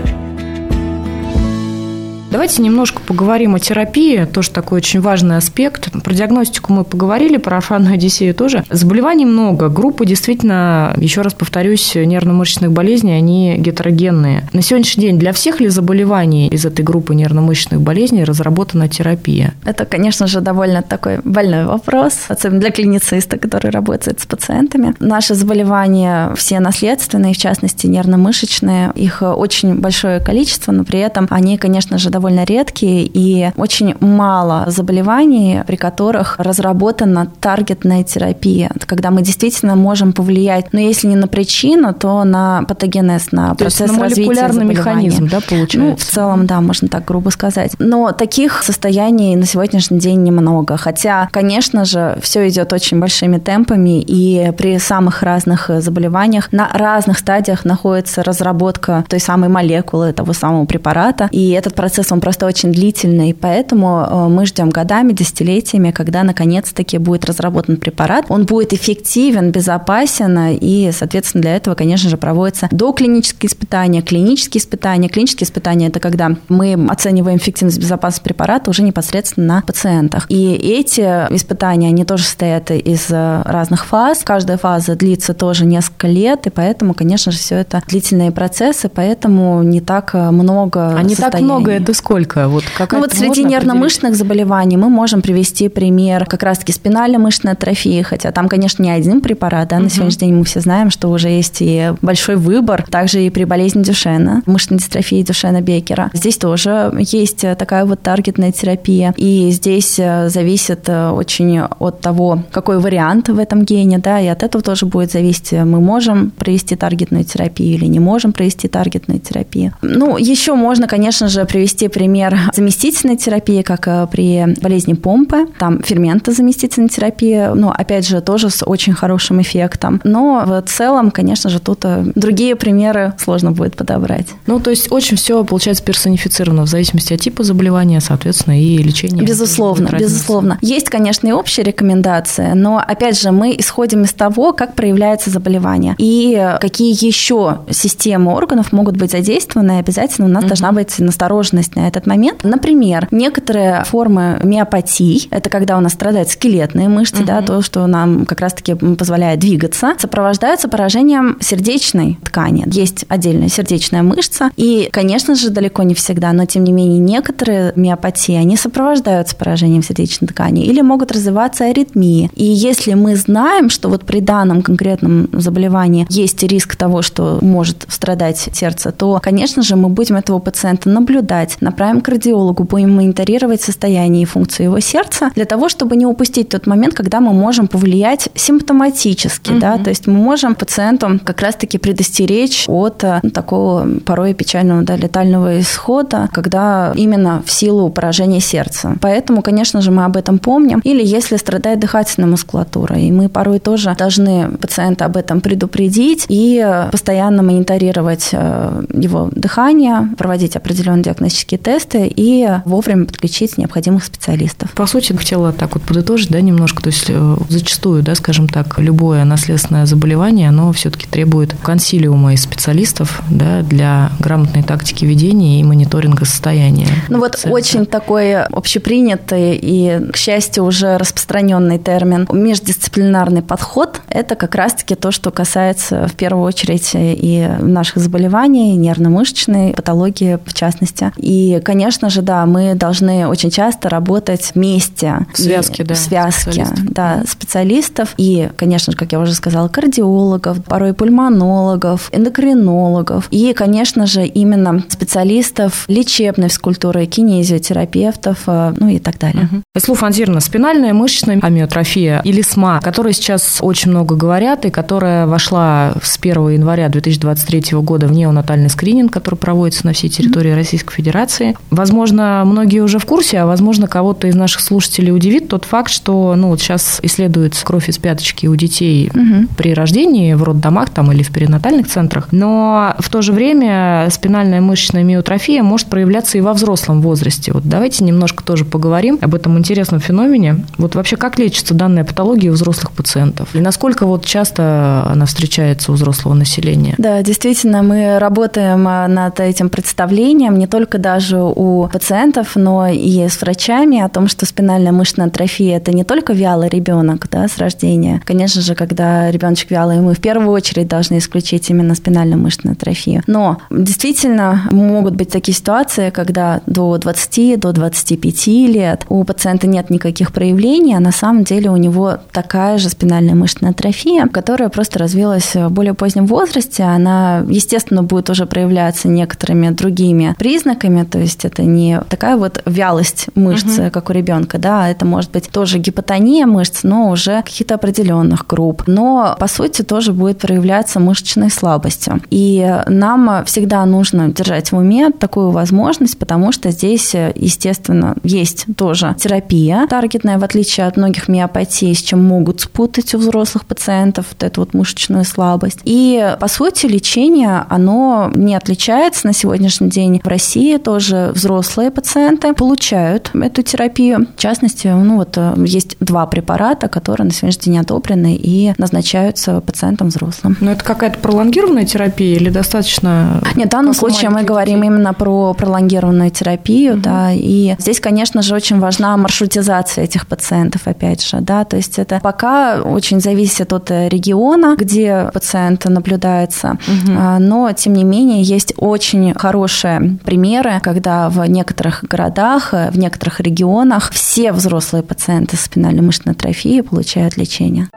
Давайте немножко поговорим о терапии, тоже такой очень важный аспект. Про диагностику мы поговорили, про орфанную одиссею тоже. Заболеваний много. Группы действительно, еще раз повторюсь, нервно-мышечных болезней, они гетерогенные. На сегодняшний день для всех ли заболеваний из этой группы нервно-мышечных болезней разработана терапия? Это, конечно же, довольно такой больной вопрос, особенно для клинициста, который работает с пациентами. Наши заболевания все наследственные, в частности, нервно-мышечные. Их очень большое количество, но при этом они, конечно же, довольно редкие и очень мало заболеваний, при которых разработана таргетная терапия, когда мы действительно можем повлиять, но если не на причину, то на патогенез, на то процесс на развития механизм, да, получается? Ну, в целом, да, можно так грубо сказать. Но таких состояний на сегодняшний день немного. Хотя, конечно же, все идет очень большими темпами, и при самых разных заболеваниях на разных стадиях находится разработка той самой молекулы, того самого препарата, и этот процесс он просто очень длительный, поэтому э, мы ждем годами, десятилетиями, когда наконец-таки будет разработан препарат. Он будет эффективен, безопасен, и, соответственно, для этого, конечно же, проводятся доклинические испытания, клинические испытания. Клинические испытания – это когда мы оцениваем эффективность, безопасность препарата уже непосредственно на пациентах. И эти испытания, они тоже состоят из э, разных фаз. Каждая фаза длится тоже несколько лет, и поэтому, конечно же, все это длительные процессы, поэтому не так э, много А не так много – это сколько? Вот ну вот среди нервно-мышечных заболеваний мы можем привести пример как раз-таки спинально-мышечной атрофии, хотя там, конечно, не один препарат, да, угу. на сегодняшний день мы все знаем, что уже есть и большой выбор, также и при болезни Дюшена, мышечной дистрофии Дюшена Бекера. Здесь тоже есть такая вот таргетная терапия, и здесь э, зависит э, очень от того, какой вариант в этом гене, да, и от этого тоже будет зависеть, мы можем провести таргетную терапию или не можем провести таргетную терапию. Ну, еще можно, конечно же, привести пример заместительной терапии, как э, при болезни помпы, там ферментозаместительная терапия, ну, опять же, тоже с очень хорошим эффектом. Но в целом, конечно же, тут другие примеры сложно будет подобрать. Ну, то есть очень все получается персонифицировано в зависимости от типа заболевания, соответственно, и лечения. Безусловно, безусловно. Есть, конечно, и общие рекомендации, но, опять же, мы исходим из того, как проявляется заболевание и какие еще системы органов могут быть задействованы. Обязательно у нас угу. должна быть настороженность на этот момент. Например, некоторые формы миопатий, это когда у нас страдают скелетные мышцы, угу. да, то, что нам как раз-таки позволяет двигаться, сопровождаются поражением сердечной ткани. Есть отдельная сердечная мышца, и, конечно же, далеко не всегда, но тем не менее некоторые миопатии, они сопровождаются поражением сердечной ткани или могут развиваться аритмии. И если мы знаем, что вот при данном конкретном заболевании есть риск того, что может страдать сердце, то, конечно же, мы будем этого пациента наблюдать, направим к кардиологу, будем мониторировать состояние и функцию его сердца для того, чтобы не упустить тот момент, когда мы можем повлиять симптоматически, угу. да, то есть мы можем пациенту как раз-таки предостеречь от ну, такого порой печального, да, летального исхода, когда именно в силу поражения сердца. Поэтому, конечно же, мы об этом помним. Или если страдает дыхательная мускулатура, и мы порой тоже должны пациента об этом предупредить и постоянно мониторировать э, его дыхание, проводить определенные диагностические тесты и вовремя подключить необходимых специалистов. По сути, хотела так вот подытожить, да, немножко, то есть э, зачастую, да, скажем так, любое наследственное заболевание, оно все-таки требует консилиума из специалистов, да, для грамотной тактики ведения и мониторинга состояния. Ну вот пациента. очень такой общепринятый и, к счастью, уже распространенный термин междисциплинарный подход. Это как раз-таки то, что касается в первую очередь и наших заболеваний, нервно-мышечной патологии в частности. И, конечно же, да, мы должны очень часто работать вместе. В связке, да. В связке, специалистов. да, специалистов. И, конечно же, как я уже сказала, кардиологов, порой пульмонологов, эндокринологов. И, конечно же, именно специалистов лечебной физкультуры, кинезиотерапевтов, э, ну и так далее. Угу. Эслу Фанзировна, спинальная мышечная амиотрофия или СМА, о которой сейчас очень много говорят и которая вошла с 1 января 2023 года в неонатальный скрининг, который проводится на всей территории Российской Федерации. Возможно, многие уже в курсе, а возможно, кого-то из наших слушателей удивит тот факт, что ну, вот сейчас исследуется кровь из пяточки у детей угу. при рождении в роддомах там, или в перинатальных центрах, но в то же время спинальная мышечная миотрофия может проявляться и во взрослом возрасте. Вот давайте немножко тоже поговорим об этом интересном феномене. Вот вообще как лечится данная патология у взрослых пациентов? И насколько вот часто она встречается у взрослого населения? Да, действительно, мы работаем а, над этим представлением не только даже у пациентов, но и с врачами о том, что спинальная мышечная атрофия – это не только вялый ребенок да, с рождения. Конечно же, когда ребеночек вялый, мы в первую очередь должны исключить именно спинальную мышечную атрофию. Но действительно могут быть такие ситуации, когда до 20, до 25 лет у пациента нет никаких проявлений, а на самом деле у него такая же спинальная мышечная атрофия, которая просто развилась в более позднем возрасте. Она, естественно, будет уже проявляться некоторыми другими признаками, то есть это не такая вот вялость мышц, угу. как у ребенка, да, это может быть тоже гипотония мышц, но уже каких-то определенных групп. Но, по сути, тоже будет проявляться мышечной слабостью. И нам всегда нужно держать в уме такую возможность, потому что здесь, естественно, есть тоже терапия таргетная, в отличие от многих миопатий, с чем могут спутать у взрослых пациентов вот эту вот мышечную слабость. И, по сути, лечение, оно не отличается на сегодняшний день. В России тоже взрослые пациенты получают эту терапию. В частности, ну вот есть два препарата, которые на сегодняшний день одобрены и назначаются пациентам взрослым. Но это какая-то пролонгированная терапия или достаточно... Нет, в данном случае мы говорим именно про пролонгированную терапию, угу. да, и здесь, конечно же, очень важна маршрутизация этих пациентов, опять же, да, то есть это пока очень зависит от региона, где пациент наблюдается, угу. но, тем не менее, есть очень хорошие примеры, когда в некоторых городах, в некоторых регионах все взрослые пациенты с спинальной мышечной атрофией получают лечение.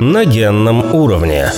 На генном уровне.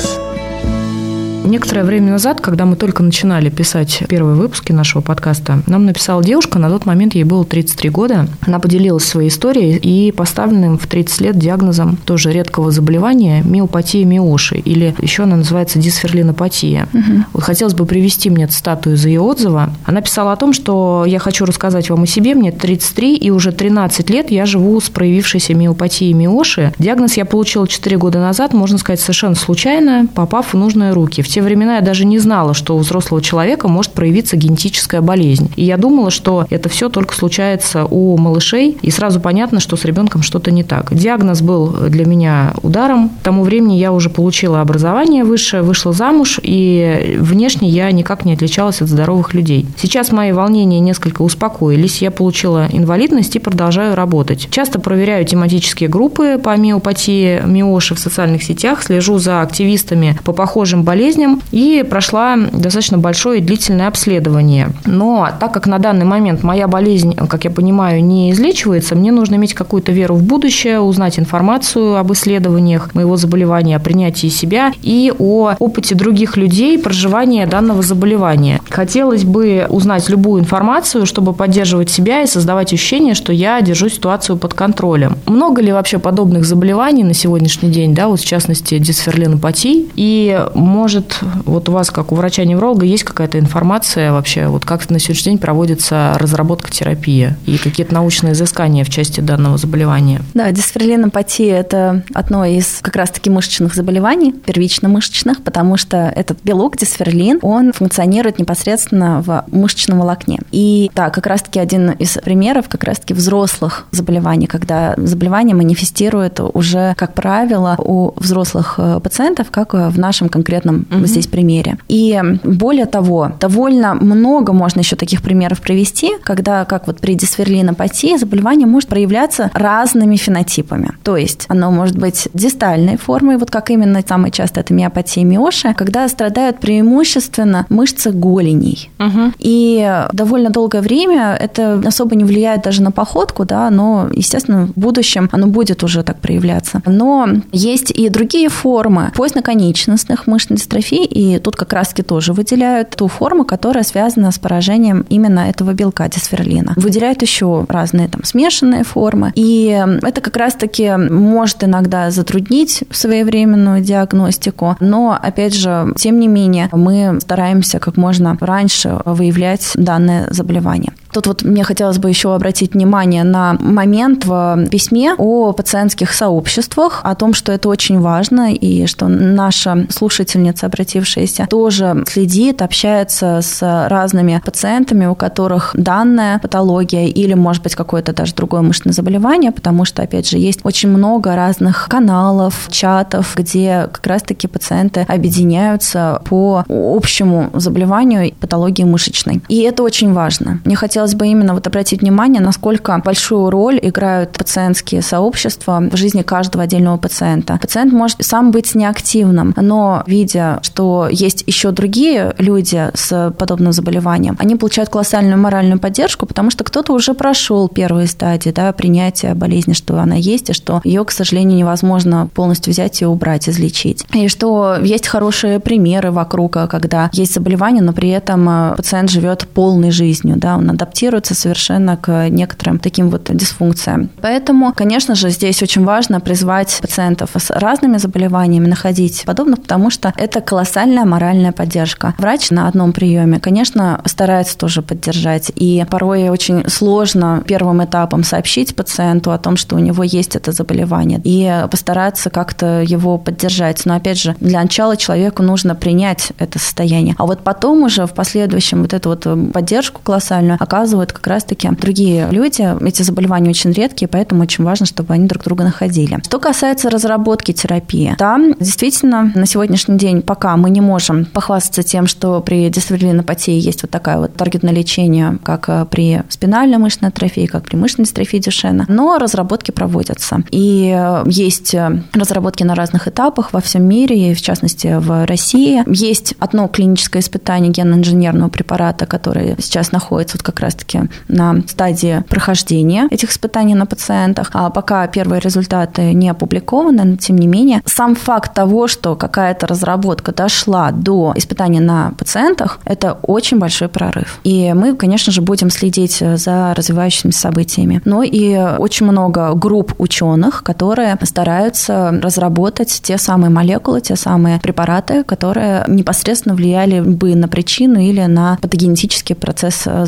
Некоторое время назад, когда мы только начинали писать первые выпуски нашего подкаста, нам написала девушка, на тот момент ей было 33 года. Она поделилась своей историей и поставленным в 30 лет диагнозом тоже редкого заболевания миопатия миоши, или еще она называется дисферлинопатия. Угу. Вот хотелось бы привести мне цитату из ее отзыва. Она писала о том, что я хочу рассказать вам о себе, мне 33, и уже 13 лет я живу с проявившейся миопатией миоши. Диагноз я получила 4 года назад, можно сказать, совершенно случайно, попав в нужные руки. В те времена я даже не знала, что у взрослого человека может проявиться генетическая болезнь. И я думала, что это все только случается у малышей, и сразу понятно, что с ребенком что-то не так. Диагноз был для меня ударом. К тому времени я уже получила образование высшее, вышла замуж, и внешне я никак не отличалась от здоровых людей. Сейчас мои волнения несколько успокоились, я получила инвалидность и продолжаю работать. Часто проверяю тематические группы по миопатии, миоши в социальных сетях, слежу за активистами по похожим болезням, болезням и прошла достаточно большое и длительное обследование. Но так как на данный момент моя болезнь, как я понимаю, не излечивается, мне нужно иметь какую-то веру в будущее, узнать информацию об исследованиях моего заболевания, о принятии себя и о опыте других людей проживания данного заболевания. Хотелось бы узнать любую информацию, чтобы поддерживать себя и создавать ощущение, что я держу ситуацию под контролем. Много ли вообще подобных заболеваний на сегодняшний день, да, вот в частности дисферлинопатий, и может вот у вас, как у врача-невролога, есть какая-то информация вообще, вот как на сегодняшний день проводится разработка терапии и какие-то научные изыскания в части данного заболевания? Да, дисферлинопатия – это одно из как раз-таки мышечных заболеваний, первично-мышечных, потому что этот белок дисферлин, он функционирует непосредственно в мышечном волокне. И да, как раз-таки один из примеров как раз-таки взрослых заболеваний, когда заболевание манифестирует уже, как правило, у взрослых э, пациентов, как в нашем конкретном угу. здесь примере. И более того, довольно много можно еще таких примеров привести, когда, как вот при дисферлинопатии, заболевание может проявляться разными фенотипами. То есть оно может быть дистальной формой, вот как именно самое часто это миопатия миоши, когда страдают преимущественно мышцы голеней. Угу. И довольно долгое время это особо не влияет даже на походку, да, но, естественно, в будущем оно будет уже так проявляться. Но есть и другие формы поздноконечностных мышц дистрофии, и тут как раз-таки тоже выделяют ту форму, которая связана с поражением именно этого белка дисферлина. Выделяют еще разные там смешанные формы, и это как раз-таки может иногда затруднить своевременную диагностику, но, опять же, тем не менее, мы стараемся как можно раньше выявлять данное заболевание. Тут вот мне хотелось бы еще обратить внимание на момент в письме о пациентских сообществах, о том, что это очень важно, и что наша слушательница, обратившаяся, тоже следит, общается с разными пациентами, у которых данная патология или, может быть, какое-то даже другое мышечное заболевание, потому что, опять же, есть очень много разных каналов, чатов, где как раз-таки пациенты объединяются по общему заболеванию патологии мышечной. И это очень важно. Мне хотелось хотелось бы именно вот обратить внимание, насколько большую роль играют пациентские сообщества в жизни каждого отдельного пациента. Пациент может сам быть неактивным, но видя, что есть еще другие люди с подобным заболеванием, они получают колоссальную моральную поддержку, потому что кто-то уже прошел первые стадии да, принятия болезни, что она есть, и что ее, к сожалению, невозможно полностью взять и убрать, излечить. И что есть хорошие примеры вокруг, когда есть заболевание, но при этом э, пациент живет полной жизнью, да, он адаптируется адаптируется совершенно к некоторым таким вот дисфункциям. Поэтому, конечно же, здесь очень важно призвать пациентов с разными заболеваниями находить подобных, потому что это колоссальная моральная поддержка. Врач на одном приеме, конечно, старается тоже поддержать, и порой очень сложно первым этапом сообщить пациенту о том, что у него есть это заболевание, и постараться как-то его поддержать. Но, опять же, для начала человеку нужно принять это состояние. А вот потом уже в последующем вот эту вот поддержку колоссальную оказывать рассказывают как раз-таки другие люди. Эти заболевания очень редкие, поэтому очень важно, чтобы они друг друга находили. Что касается разработки терапии, там действительно на сегодняшний день пока мы не можем похвастаться тем, что при дистрофилинопатии есть вот такая вот таргетное лечение, как э, при спинальной мышечной атрофии, как при мышечной дистрофии Дюшена. Но разработки проводятся. И э, есть э, разработки на разных этапах во всем мире, и в частности в России. Есть одно клиническое испытание генно-инженерного препарата, которое сейчас находится вот как раз-таки на стадии прохождения этих испытаний на пациентах. А пока первые результаты не опубликованы, но тем не менее, сам факт того, что какая-то разработка дошла до испытаний на пациентах, это очень большой прорыв. И мы, конечно же, будем следить за развивающимися событиями. Но и очень много групп ученых, которые стараются разработать те самые молекулы, те самые препараты, которые непосредственно влияли бы на причину или на патогенетический процесс э,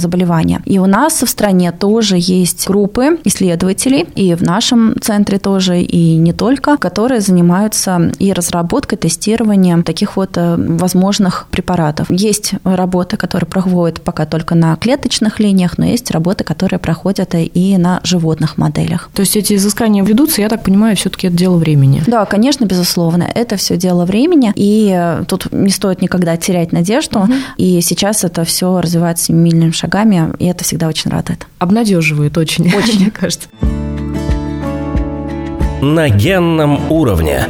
заболевания. И у нас в стране тоже есть группы исследователей, и в нашем центре тоже, и не только, которые занимаются и разработкой, тестированием таких вот э, возможных препаратов. Есть работы, которые проходят пока только на клеточных линиях, но есть работы, которые проходят и на животных моделях. То есть эти изыскания ведутся, я так понимаю, все-таки это дело времени? Да, конечно, безусловно, это все дело времени, и э, тут не стоит никогда терять надежду, угу. и сейчас это все развивается семимильными шагами, и это всегда очень радует. Обнадеживает очень, очень. *laughs* мне кажется. На генном уровне.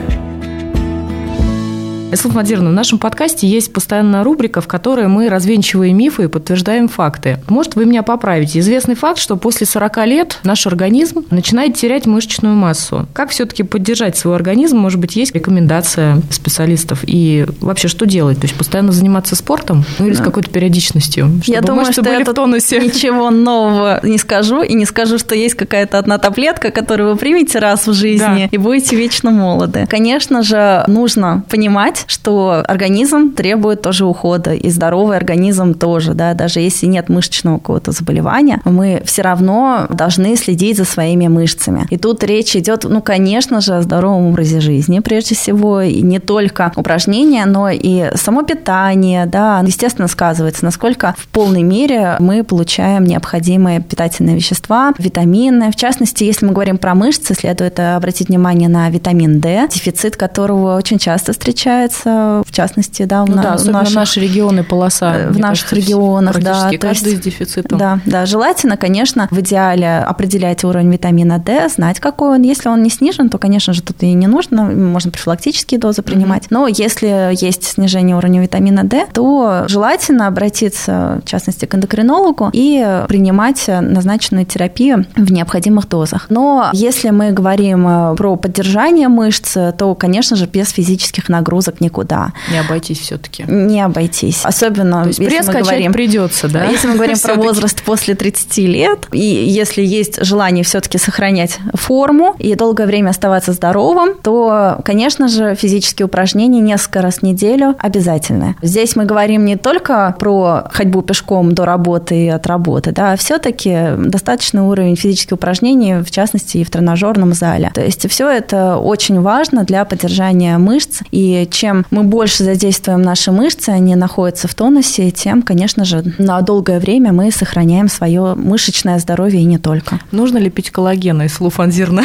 Эслав Мадировна, в нашем подкасте есть постоянная рубрика, в которой мы развенчиваем мифы и подтверждаем факты. Может, вы меня поправите? Известный факт, что после 40 лет наш организм начинает терять мышечную массу. Как все-таки поддержать свой организм? Может быть, есть рекомендация специалистов? И вообще, что делать? То есть постоянно заниматься спортом? Ну, или с какой-то периодичностью? Чтобы я думаю, что были я в тонусе. ничего нового не скажу. И не скажу, что есть какая-то одна таблетка, которую вы примете раз в жизни да. и будете вечно молоды. Конечно же, нужно понимать, что организм требует тоже ухода, и здоровый организм тоже, да, даже если нет мышечного какого-то заболевания, мы все равно должны следить за своими мышцами. И тут речь идет, ну, конечно же, о здоровом образе жизни, прежде всего, и не только упражнения, но и само питание, да, естественно, сказывается, насколько в полной мере мы получаем необходимые питательные вещества, витамины. В частности, если мы говорим про мышцы, следует обратить внимание на витамин D, дефицит которого очень часто встречается является, в частности, да, ну, на, да, особенно наших, наши регионы, полоса. Э, в наших кажется, регионах, да. каждый есть, с дефицитом. Да, да, желательно, конечно, в идеале определять уровень витамина D, знать, какой он. Если он не снижен, то, конечно же, тут и не нужно, можно профилактические дозы принимать. Mm-hmm. Но если есть снижение уровня витамина D, то желательно обратиться, в частности, к эндокринологу и принимать назначенную терапию в необходимых дозах. Но если мы говорим э, про поддержание мышц, то, конечно же, без физических нагрузок никуда. Не обойтись все-таки. Не обойтись. Особенно, То есть если мы говорим... придется, да? Если мы говорим про возраст после 30 лет, и если есть желание все-таки сохранять форму и долгое время оставаться здоровым, то, конечно же, физические упражнения несколько раз в неделю обязательны. Здесь мы говорим не только про ходьбу пешком до работы и от работы, да, а все-таки достаточный уровень физических упражнений, в частности, и в тренажерном зале. То есть все это очень важно для поддержания мышц, и чем чем мы больше задействуем наши мышцы, они находятся в тонусе, тем, конечно же, на долгое время мы сохраняем свое мышечное здоровье и не только. Нужно ли пить коллаген из луфанзирна?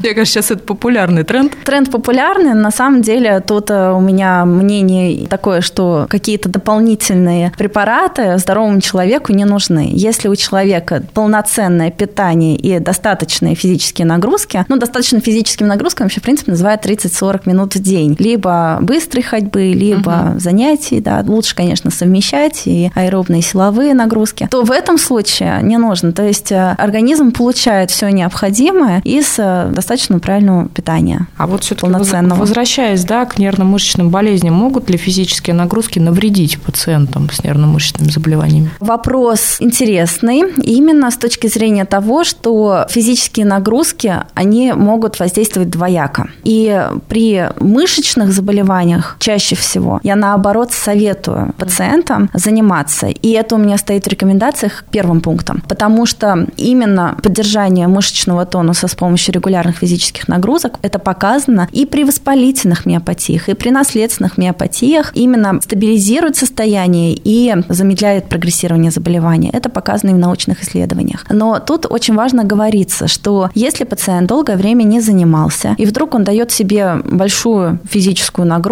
Мне *laughs* кажется, сейчас это популярный тренд. Тренд популярный. На самом деле, тут э, у меня мнение такое, что какие-то дополнительные препараты здоровому человеку не нужны. Если у человека полноценное питание и достаточные физические нагрузки, ну, достаточно физическим нагрузкам вообще, в принципе, называют 30-40 минут в день. Либо быстрой ходьбы, либо угу. занятий, да, лучше, конечно, совмещать и аэробные, и силовые нагрузки, то в этом случае не нужно. То есть э, организм получает все необходимое из э, достаточно правильного питания. А вот все-таки возвращаясь да, к нервно-мышечным болезням, могут ли физические нагрузки навредить пациентам с нервно-мышечными заболеваниями? Вопрос интересный, именно с точки зрения того, что физические нагрузки, они могут воздействовать двояко. И при мышечных заболеваниях заболеваниях чаще всего я наоборот советую пациентам заниматься. И это у меня стоит в рекомендациях первым пунктом. Потому что именно поддержание мышечного тонуса с помощью регулярных физических нагрузок это показано и при воспалительных миопатиях, и при наследственных миопатиях именно стабилизирует состояние и замедляет прогрессирование заболевания. Это показано и в научных исследованиях. Но тут очень важно говориться, что если пациент долгое время не занимался, и вдруг он дает себе большую физическую нагрузку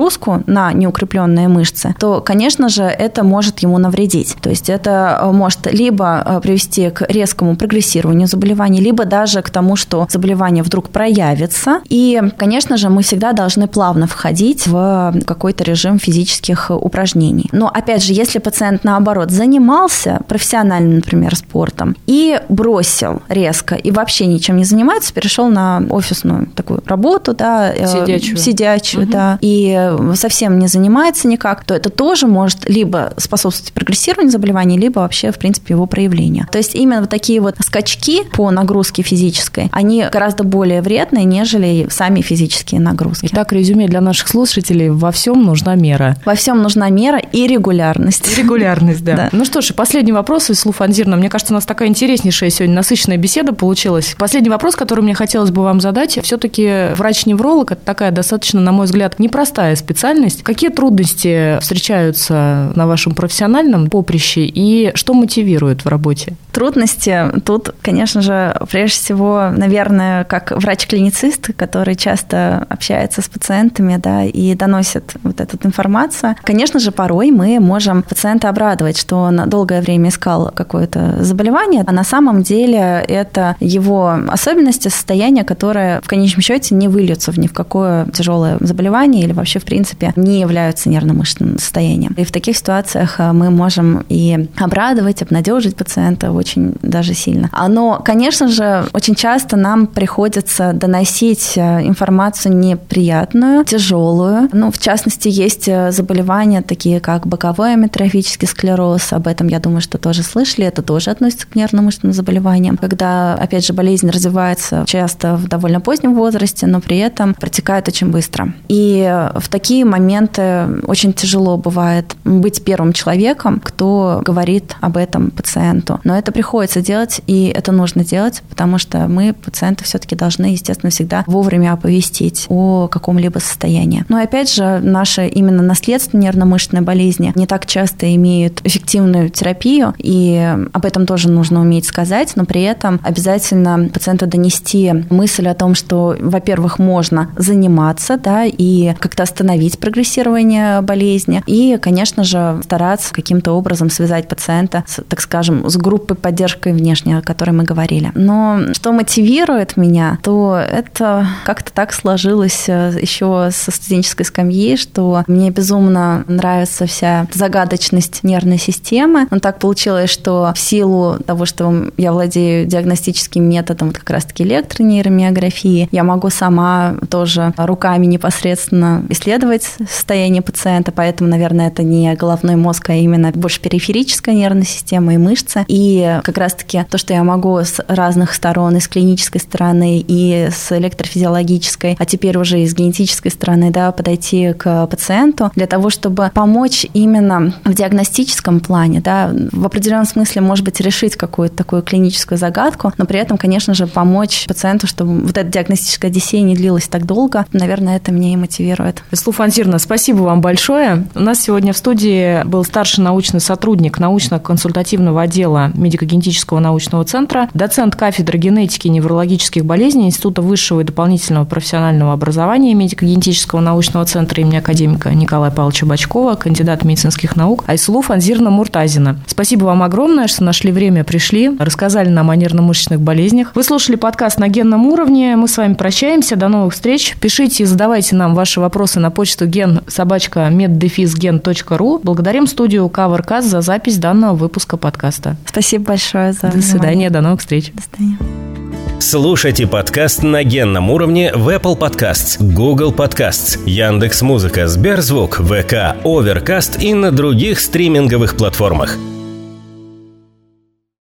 на неукрепленные мышцы, то, конечно же, это может ему навредить. То есть это э, может либо э, привести к резкому прогрессированию заболевания, либо даже к тому, что заболевание вдруг проявится. И, конечно же, мы всегда должны плавно входить в какой-то режим физических упражнений. Но, опять же, если пациент, наоборот, занимался профессиональным, например, спортом и бросил резко и вообще ничем не занимается, перешел на офисную такую работу, да, э, сидячую, сидячую угу. да, и совсем не занимается никак, то это тоже может либо способствовать прогрессированию заболевания, либо вообще, в принципе, его проявлению. То есть именно вот такие вот скачки по нагрузке физической, они гораздо более вредные, нежели сами физические нагрузки. Итак, резюме для наших слушателей. Во всем нужна мера. Во всем нужна мера и регулярность. И регулярность, да. *laughs* да. Ну что ж, последний вопрос, Ислу Фанзирна. Мне кажется, у нас такая интереснейшая сегодня насыщенная беседа получилась. Последний вопрос, который мне хотелось бы вам задать. Все-таки врач-невролог – это такая достаточно, на мой взгляд, непростая специальность. Какие трудности встречаются на вашем профессиональном поприще и что мотивирует в работе? Трудности тут, конечно же, прежде всего, наверное, как врач-клиницист, который часто общается с пациентами, да, и доносит вот эту информацию. Конечно же, порой мы можем пациента обрадовать, что он долгое время искал какое-то заболевание, а на самом деле это его особенности, состояния, которые в конечном счете не выльются в ни в какое тяжелое заболевание или вообще, в принципе, не являются нервно-мышечным состоянием. И в таких ситуациях э, мы можем и обрадовать, обнадежить пациента очень даже сильно. Но, конечно же, очень часто нам приходится доносить э, информацию неприятную, тяжелую. Ну, в частности, есть э, заболевания такие, как боковой амитрофический склероз. Об этом, я думаю, что тоже слышали. Это тоже относится к нервно-мышечным заболеваниям. Когда, опять же, болезнь развивается часто в довольно позднем возрасте, но при этом протекает очень быстро. И в такие моменты очень тяжело бывает быть первым человеком, кто говорит об этом пациенту. Но это приходится делать, и это нужно делать, потому что мы, пациенты, все-таки должны, естественно, всегда вовремя оповестить о каком-либо состоянии. Но опять же, наши именно наследственные нервно-мышечные болезни не так часто имеют эффективную терапию, и об этом тоже нужно уметь сказать, но при этом обязательно пациенту донести мысль о том, что, во-первых, можно заниматься, да, и как-то остановить прогрессирование болезни, и, конечно же, стараться каким-то образом связать пациента, с, так скажем, с группой поддержкой внешней, о которой мы говорили. Но что мотивирует меня, то это как-то так сложилось э, еще со студенческой скамьи, что мне безумно нравится вся загадочность нервной системы. Но так получилось, что в силу того, что я владею диагностическим методом как раз-таки электронейромиографии, я могу сама тоже руками непосредственно исследовать состояние пациента, поэтому, наверное, это не головной мозг, а именно больше периферическая нервная система и мышцы. И как раз-таки то, что я могу с разных сторон, и с клинической стороны, и с электрофизиологической, а теперь уже и с генетической стороны, да, подойти к пациенту для того, чтобы помочь именно в диагностическом плане, да, в определенном смысле, может быть, решить какую-то такую клиническую загадку, но при этом, конечно же, помочь пациенту, чтобы вот эта диагностическая одиссея не длилась так долго. Наверное, это меня и мотивирует. Слуф Антирна, спасибо вам большое. У нас сегодня в студии был старший научный сотрудник научно-консультативного отдела медико-генетического научного центра, доцент кафедры генетики и неврологических болезней Института высшего и дополнительного профессионального образования медико-генетического научного центра имени академика Николая Павловича Бачкова, кандидат медицинских наук Айсулу Фанзирна Муртазина. Спасибо вам огромное, что нашли время, пришли, рассказали нам о нервно-мышечных болезнях. Вы слушали подкаст на генном уровне. Мы с вами прощаемся. До новых встреч. Пишите и задавайте нам ваши вопросы на почту ген собачка меддефизген.ру. Благодарим студию CoverCast за запись данного выпуска подкаста. Спасибо большое за До свидания, до новых встреч. До свидания. Слушайте подкаст на генном уровне в Apple Podcasts, Google Podcasts, Яндекс.Музыка, Сберзвук, ВК, Overcast и на других стриминговых платформах.